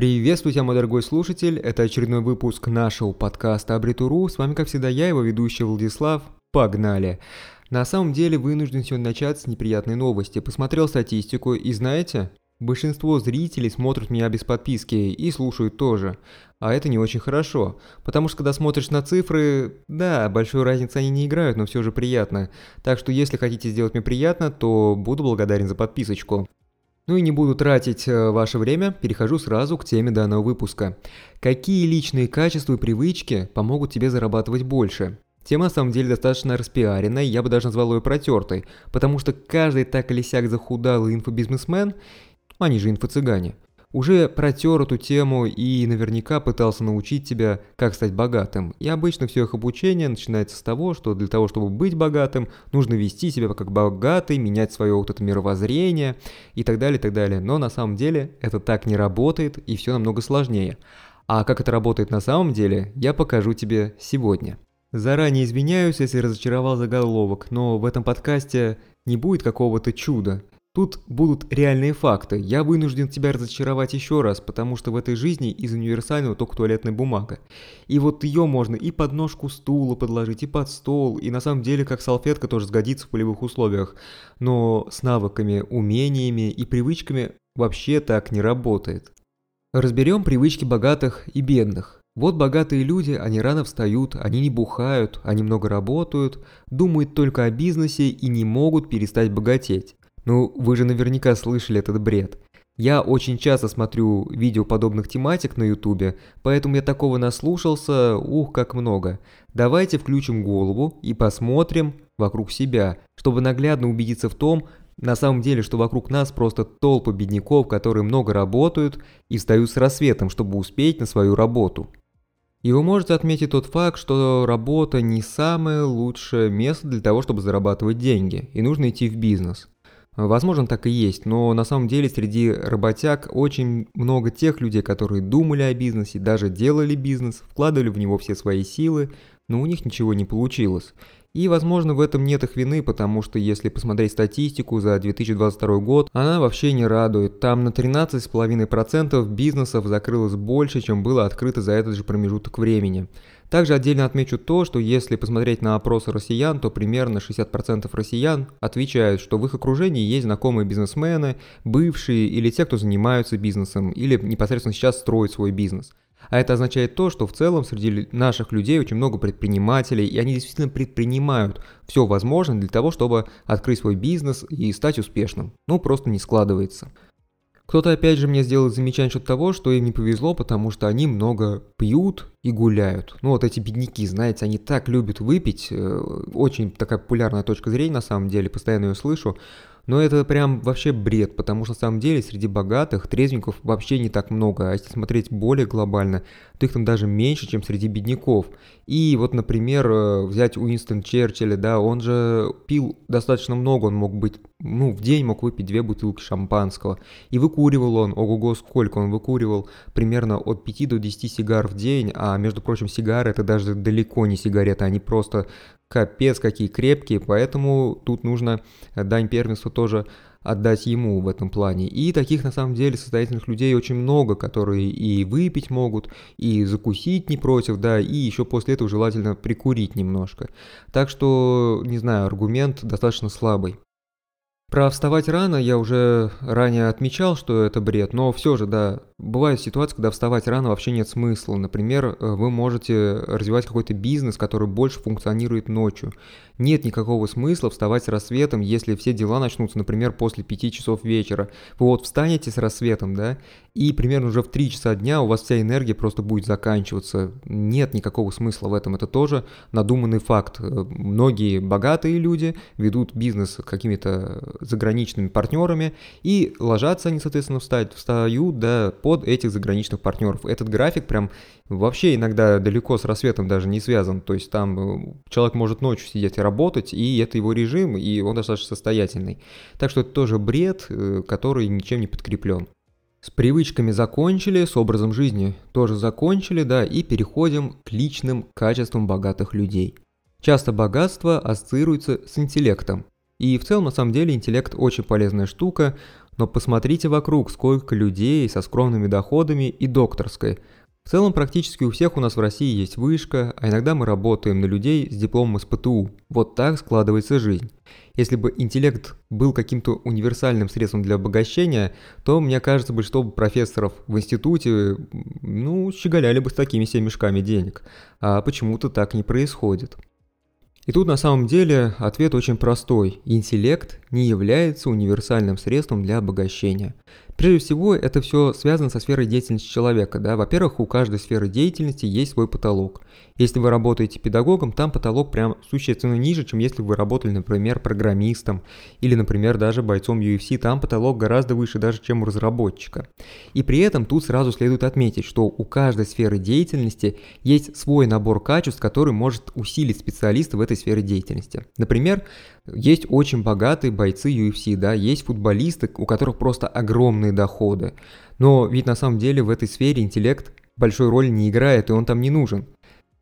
Приветствую тебя, мой дорогой слушатель, это очередной выпуск нашего подкаста Абритуру. С вами, как всегда, я, его ведущий Владислав. Погнали! На самом деле, вынужден сегодня начать с неприятной новости. Посмотрел статистику и знаете, большинство зрителей смотрят меня без подписки и слушают тоже. А это не очень хорошо, потому что когда смотришь на цифры, да, большой разницы они не играют, но все же приятно. Так что если хотите сделать мне приятно, то буду благодарен за подписочку. Ну и не буду тратить э, ваше время, перехожу сразу к теме данного выпуска. Какие личные качества и привычки помогут тебе зарабатывать больше? Тема на самом деле достаточно распиаренная, я бы даже назвал ее протертой, потому что каждый так или сяк захудалый инфобизнесмен, они же инфо-цыгане, уже протер эту тему и наверняка пытался научить тебя, как стать богатым. И обычно все их обучение начинается с того, что для того, чтобы быть богатым, нужно вести себя как богатый, менять свое вот это мировоззрение и так далее, и так далее. Но на самом деле это так не работает и все намного сложнее. А как это работает на самом деле, я покажу тебе сегодня. Заранее извиняюсь, если разочаровал заголовок, но в этом подкасте не будет какого-то чуда. Тут будут реальные факты. Я вынужден тебя разочаровать еще раз, потому что в этой жизни из универсального только туалетная бумага. И вот ее можно и под ножку стула подложить, и под стол, и на самом деле как салфетка тоже сгодится в полевых условиях. Но с навыками, умениями и привычками вообще так не работает. Разберем привычки богатых и бедных. Вот богатые люди, они рано встают, они не бухают, они много работают, думают только о бизнесе и не могут перестать богатеть. Ну, вы же наверняка слышали этот бред. Я очень часто смотрю видео подобных тематик на ютубе, поэтому я такого наслушался, ух, как много. Давайте включим голову и посмотрим вокруг себя, чтобы наглядно убедиться в том, на самом деле, что вокруг нас просто толпы бедняков, которые много работают и встают с рассветом, чтобы успеть на свою работу. И вы можете отметить тот факт, что работа не самое лучшее место для того, чтобы зарабатывать деньги, и нужно идти в бизнес. Возможно, так и есть, но на самом деле среди работяг очень много тех людей, которые думали о бизнесе, даже делали бизнес, вкладывали в него все свои силы, но у них ничего не получилось. И, возможно, в этом нет их вины, потому что если посмотреть статистику за 2022 год, она вообще не радует. Там на 13,5% бизнесов закрылось больше, чем было открыто за этот же промежуток времени. Также отдельно отмечу то, что если посмотреть на опросы россиян, то примерно 60% россиян отвечают, что в их окружении есть знакомые бизнесмены, бывшие или те, кто занимаются бизнесом, или непосредственно сейчас строят свой бизнес. А это означает то, что в целом среди наших людей очень много предпринимателей, и они действительно предпринимают все возможное для того, чтобы открыть свой бизнес и стать успешным. Ну, просто не складывается. Кто-то опять же мне сделал замечание насчет того, что им не повезло, потому что они много пьют и гуляют. Ну вот эти бедняки, знаете, они так любят выпить. Э, очень такая популярная точка зрения на самом деле, постоянно ее слышу. Но это прям вообще бред, потому что на самом деле среди богатых трезвенников вообще не так много. А если смотреть более глобально, то их там даже меньше, чем среди бедняков. И вот, например, э, взять Уинстон Черчилля, да, он же пил достаточно много, он мог быть, ну, в день мог выпить две бутылки шампанского. И выкуривал он, ого-го, сколько он выкуривал, примерно от 5 до 10 сигар в день, а, между прочим, сигары это даже далеко не сигареты, они просто капец какие крепкие, поэтому тут нужно дань первенства тоже отдать ему в этом плане. И таких на самом деле состоятельных людей очень много, которые и выпить могут, и закусить не против, да, и еще после этого желательно прикурить немножко. Так что, не знаю, аргумент достаточно слабый. Про вставать рано я уже ранее отмечал, что это бред, но все же, да, бывают ситуации, когда вставать рано вообще нет смысла. Например, э, вы можете развивать какой-то бизнес, который больше функционирует ночью. Нет никакого смысла вставать с рассветом, если все дела начнутся, например, после 5 часов вечера. Вы вот встанете с рассветом, да, и примерно уже в 3 часа дня у вас вся энергия просто будет заканчиваться. Нет никакого смысла в этом, это тоже надуманный факт. Э, многие богатые люди ведут бизнес какими-то заграничными партнерами, и ложатся они, соответственно, встать, встают, да, под этих заграничных партнеров. Этот график прям вообще иногда далеко с рассветом даже не связан, то есть там э, человек может ночью сидеть и работать, и это его режим, и он достаточно состоятельный. Так что это тоже бред, э, который ничем не подкреплен. С привычками закончили, с образом жизни тоже закончили, да, и переходим к личным качествам богатых людей. Часто богатство ассоциируется с интеллектом. И в целом, на самом деле, интеллект очень полезная штука, но посмотрите вокруг, сколько людей со скромными доходами и докторской. В целом практически у всех у нас в России есть вышка, а иногда мы работаем на людей с дипломом из ПТУ. Вот так складывается жизнь. Если бы интеллект был каким-то универсальным средством для обогащения, то, мне кажется, большинство профессоров в институте, ну, щеголяли бы с такими себе мешками денег. А почему-то так не происходит. И тут на самом деле ответ очень простой. Интеллект не является универсальным средством для обогащения. Прежде всего, это все связано со сферой деятельности человека. Да? Во-первых, у каждой сферы деятельности есть свой потолок. Если вы работаете педагогом, там потолок прям существенно ниже, чем если вы работали, например, программистом или, например, даже бойцом UFC, там потолок гораздо выше даже, чем у разработчика. И при этом тут сразу следует отметить, что у каждой сферы деятельности есть свой набор качеств, который может усилить специалиста в этой сфере деятельности. Например, есть очень богатые бойцы UFC, да, есть футболисты, у которых просто огромные доходы. Но ведь на самом деле в этой сфере интеллект большой роли не играет, и он там не нужен.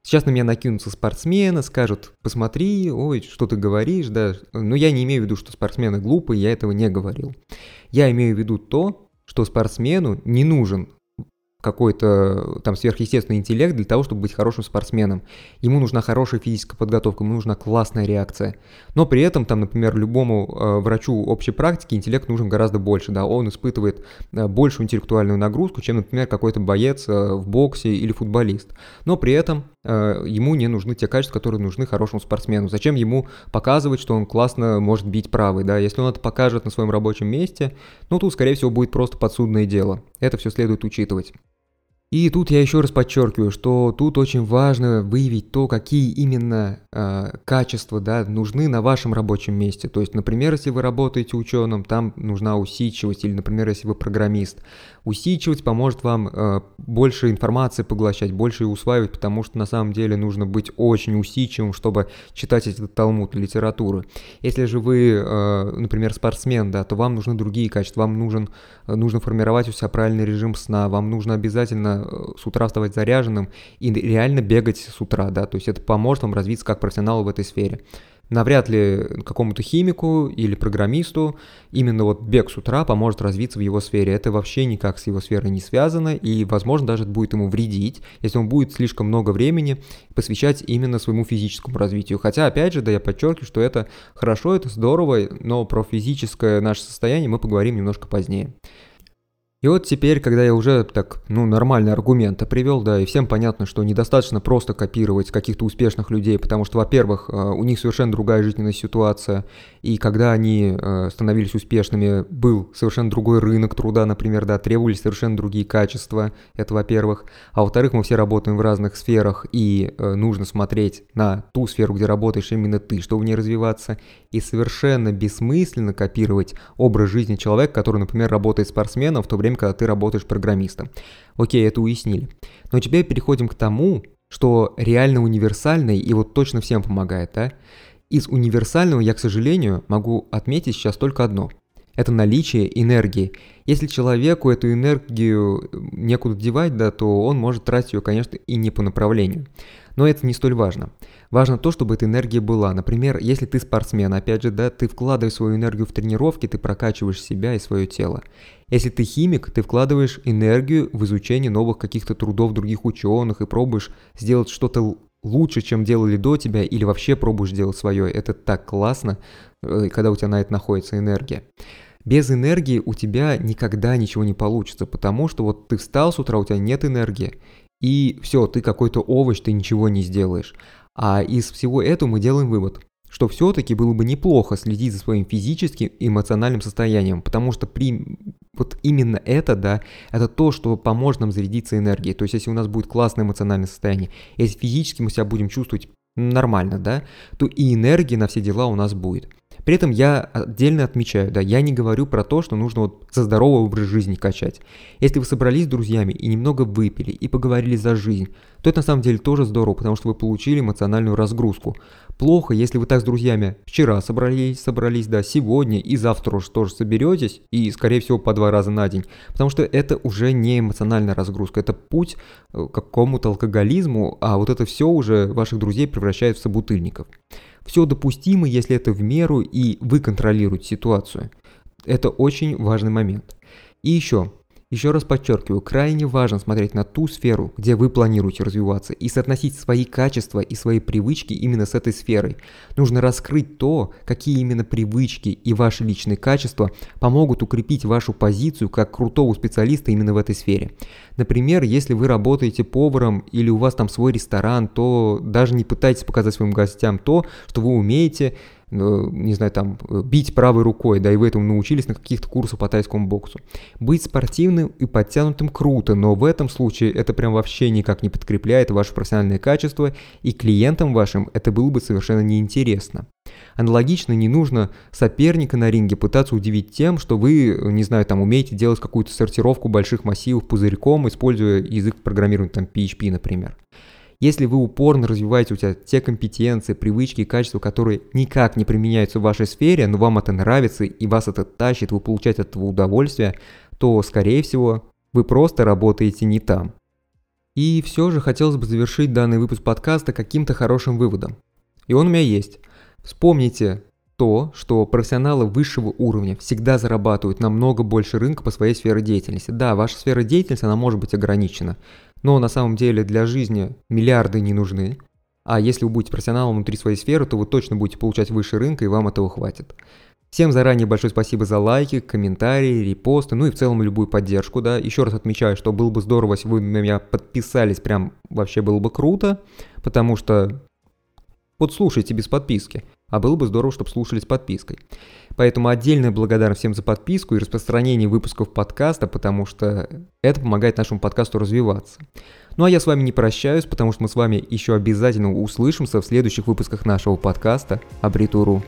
Сейчас на меня накинутся спортсмены, скажут, посмотри, ой, что ты говоришь, да. Но я не имею в виду, что спортсмены глупые, я этого не говорил. Я имею в виду то, что спортсмену не нужен какой-то там сверхъестественный интеллект для того, чтобы быть хорошим спортсменом. Ему нужна хорошая физическая подготовка, ему нужна классная реакция. Но при этом, там, например, любому э, врачу общей практики интеллект нужен гораздо больше, да, он испытывает э, большую интеллектуальную нагрузку, чем, например, какой-то боец э, в боксе или футболист. Но при этом э, ему не нужны те качества, которые нужны хорошему спортсмену. Зачем ему показывать, что он классно может бить правый, да, если он это покажет на своем рабочем месте, ну, тут, скорее всего, будет просто подсудное дело. Это все следует учитывать. И тут я еще раз подчеркиваю, что тут очень важно выявить то, какие именно э, качества да, нужны на вашем рабочем месте. То есть, например, если вы работаете ученым, там нужна усидчивость, или, например, если вы программист, усидчивость поможет вам э, больше информации поглощать, больше ее усваивать, потому что на самом деле нужно быть очень усидчивым, чтобы читать этот талмуд литературы. Если же вы, э, например, спортсмен, да, то вам нужны другие качества, вам нужен, нужно формировать у себя правильный режим сна, вам нужно обязательно с утра вставать заряженным и реально бегать с утра, да, то есть это поможет вам развиться как профессионалу в этой сфере. Навряд ли какому-то химику или программисту именно вот бег с утра поможет развиться в его сфере. Это вообще никак с его сферой не связано и, возможно, даже будет ему вредить, если он будет слишком много времени посвящать именно своему физическому развитию. Хотя, опять же, да, я подчеркиваю, что это хорошо, это здорово, но про физическое наше состояние мы поговорим немножко позднее. И вот теперь, когда я уже так, ну, нормальные аргументы привел, да, и всем понятно, что недостаточно просто копировать каких-то успешных людей, потому что, во-первых, э, у них совершенно другая жизненная ситуация, и когда они э, становились успешными, был совершенно другой рынок труда, например, да, требовались совершенно другие качества, это во-первых. А во-вторых, мы все работаем в разных сферах, и э, нужно смотреть на ту сферу, где работаешь именно ты, чтобы в ней развиваться, и совершенно бессмысленно копировать образ жизни человека, который, например, работает спортсменом, в то время время, когда ты работаешь программистом. Окей, это уяснили. Но теперь переходим к тому, что реально универсальный и вот точно всем помогает, да? Из универсального я, к сожалению, могу отметить сейчас только одно. Это наличие энергии. Если человеку эту энергию некуда девать, да, то он может тратить ее, конечно, и не по направлению. Но это не столь важно. Важно то, чтобы эта энергия была. Например, если ты спортсмен, опять же, да, ты вкладываешь свою энергию в тренировки, ты прокачиваешь себя и свое тело. Если ты химик, ты вкладываешь энергию в изучение новых каких-то трудов других ученых и пробуешь сделать что-то лучше, чем делали до тебя, или вообще пробуешь делать свое. Это так классно, э, когда у тебя на это находится энергия. Без энергии у тебя никогда ничего не получится, потому что вот ты встал с утра, у тебя нет энергии, и все, ты какой-то овощ, ты ничего не сделаешь. А из всего этого мы делаем вывод, что все-таки было бы неплохо следить за своим физическим и эмоциональным состоянием, потому что при вот именно это, да, это то, что поможет нам зарядиться энергией. То есть, если у нас будет классное эмоциональное состояние, если физически мы себя будем чувствовать нормально, да, то и энергии на все дела у нас будет. При этом я отдельно отмечаю, да, я не говорю про то, что нужно вот за здоровый образ жизни качать. Если вы собрались с друзьями и немного выпили и поговорили за жизнь, то это на самом деле тоже здорово, потому что вы получили эмоциональную разгрузку. Плохо, если вы так с друзьями вчера собрались, собрались, да, сегодня и завтра уж тоже соберетесь, и, скорее всего, по два раза на день, потому что это уже не эмоциональная разгрузка, это путь э, к какому-то алкоголизму, а вот это все уже ваших друзей превращает в собутыльников. Все допустимо, если это в меру и вы контролируете ситуацию. Это очень важный момент. И еще, еще раз подчеркиваю, крайне важно смотреть на ту сферу, где вы планируете развиваться, и соотносить свои качества и свои привычки именно с этой сферой. Нужно раскрыть то, какие именно привычки и ваши личные качества помогут укрепить вашу позицию как крутого специалиста именно в этой сфере. Например, если вы работаете поваром или у вас там свой ресторан, то даже не пытайтесь показать своим гостям то, что вы умеете, не знаю, там, э, бить правой рукой, да, и вы этому научились на каких-то курсах по тайскому боксу. Быть спортивным и подтянутым круто, но в этом случае это прям вообще никак не подкрепляет ваши профессиональные качества, и клиентам вашим это было бы совершенно неинтересно. Аналогично не нужно соперника на ринге пытаться удивить тем, что вы, не знаю, там умеете делать какую-то сортировку больших массивов пузырьком, используя язык программирования, там PHP, например. Если вы упорно развиваете у тебя те компетенции, привычки и качества, которые никак не применяются в вашей сфере, но вам это нравится и вас это тащит, вы получаете от этого удовольствие, то, скорее всего, вы просто работаете не там. И все же хотелось бы завершить данный выпуск подкаста каким-то хорошим выводом. И он у меня есть. Вспомните то, что профессионалы высшего уровня всегда зарабатывают намного больше рынка по своей сфере деятельности. Да, ваша сфера деятельности, она может быть ограничена, но на самом деле для жизни миллиарды не нужны. А если вы будете профессионалом внутри своей сферы, то вы точно будете получать выше рынка, и вам этого хватит. Всем заранее большое спасибо за лайки, комментарии, репосты, ну и в целом любую поддержку, да. Еще раз отмечаю, что было бы здорово, если вы на меня подписались, прям вообще было бы круто, потому что вот слушайте без подписки, а было бы здорово, чтобы слушали с подпиской. Поэтому отдельная благодарность всем за подписку и распространение выпусков подкаста, потому что это помогает нашему подкасту развиваться. Ну а я с вами не прощаюсь, потому что мы с вами еще обязательно услышимся в следующих выпусках нашего подкаста «Абритуру».